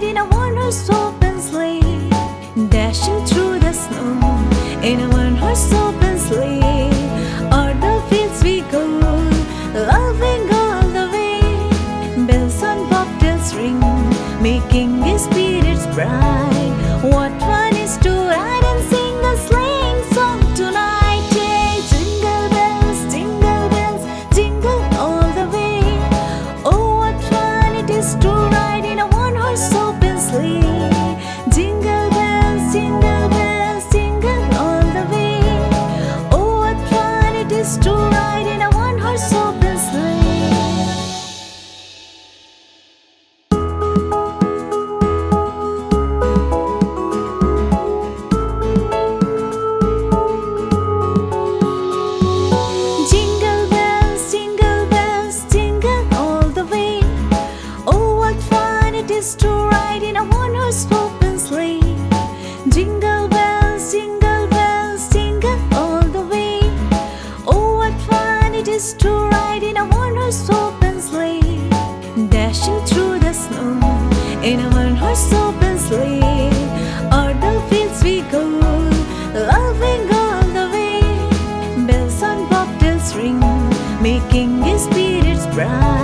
ride in a one-horse open sleigh, dashing through the snow in a one-horse open sleigh. O'er the fields we go, loving all the way. Bells on bobtails ring, making his spirits bright. What ride in a one-horse open sleigh, dashing through the snow in a one-horse open sleigh. O'er the fields we go, loving all the way. Bells on bobtails ring, making his spirits bright.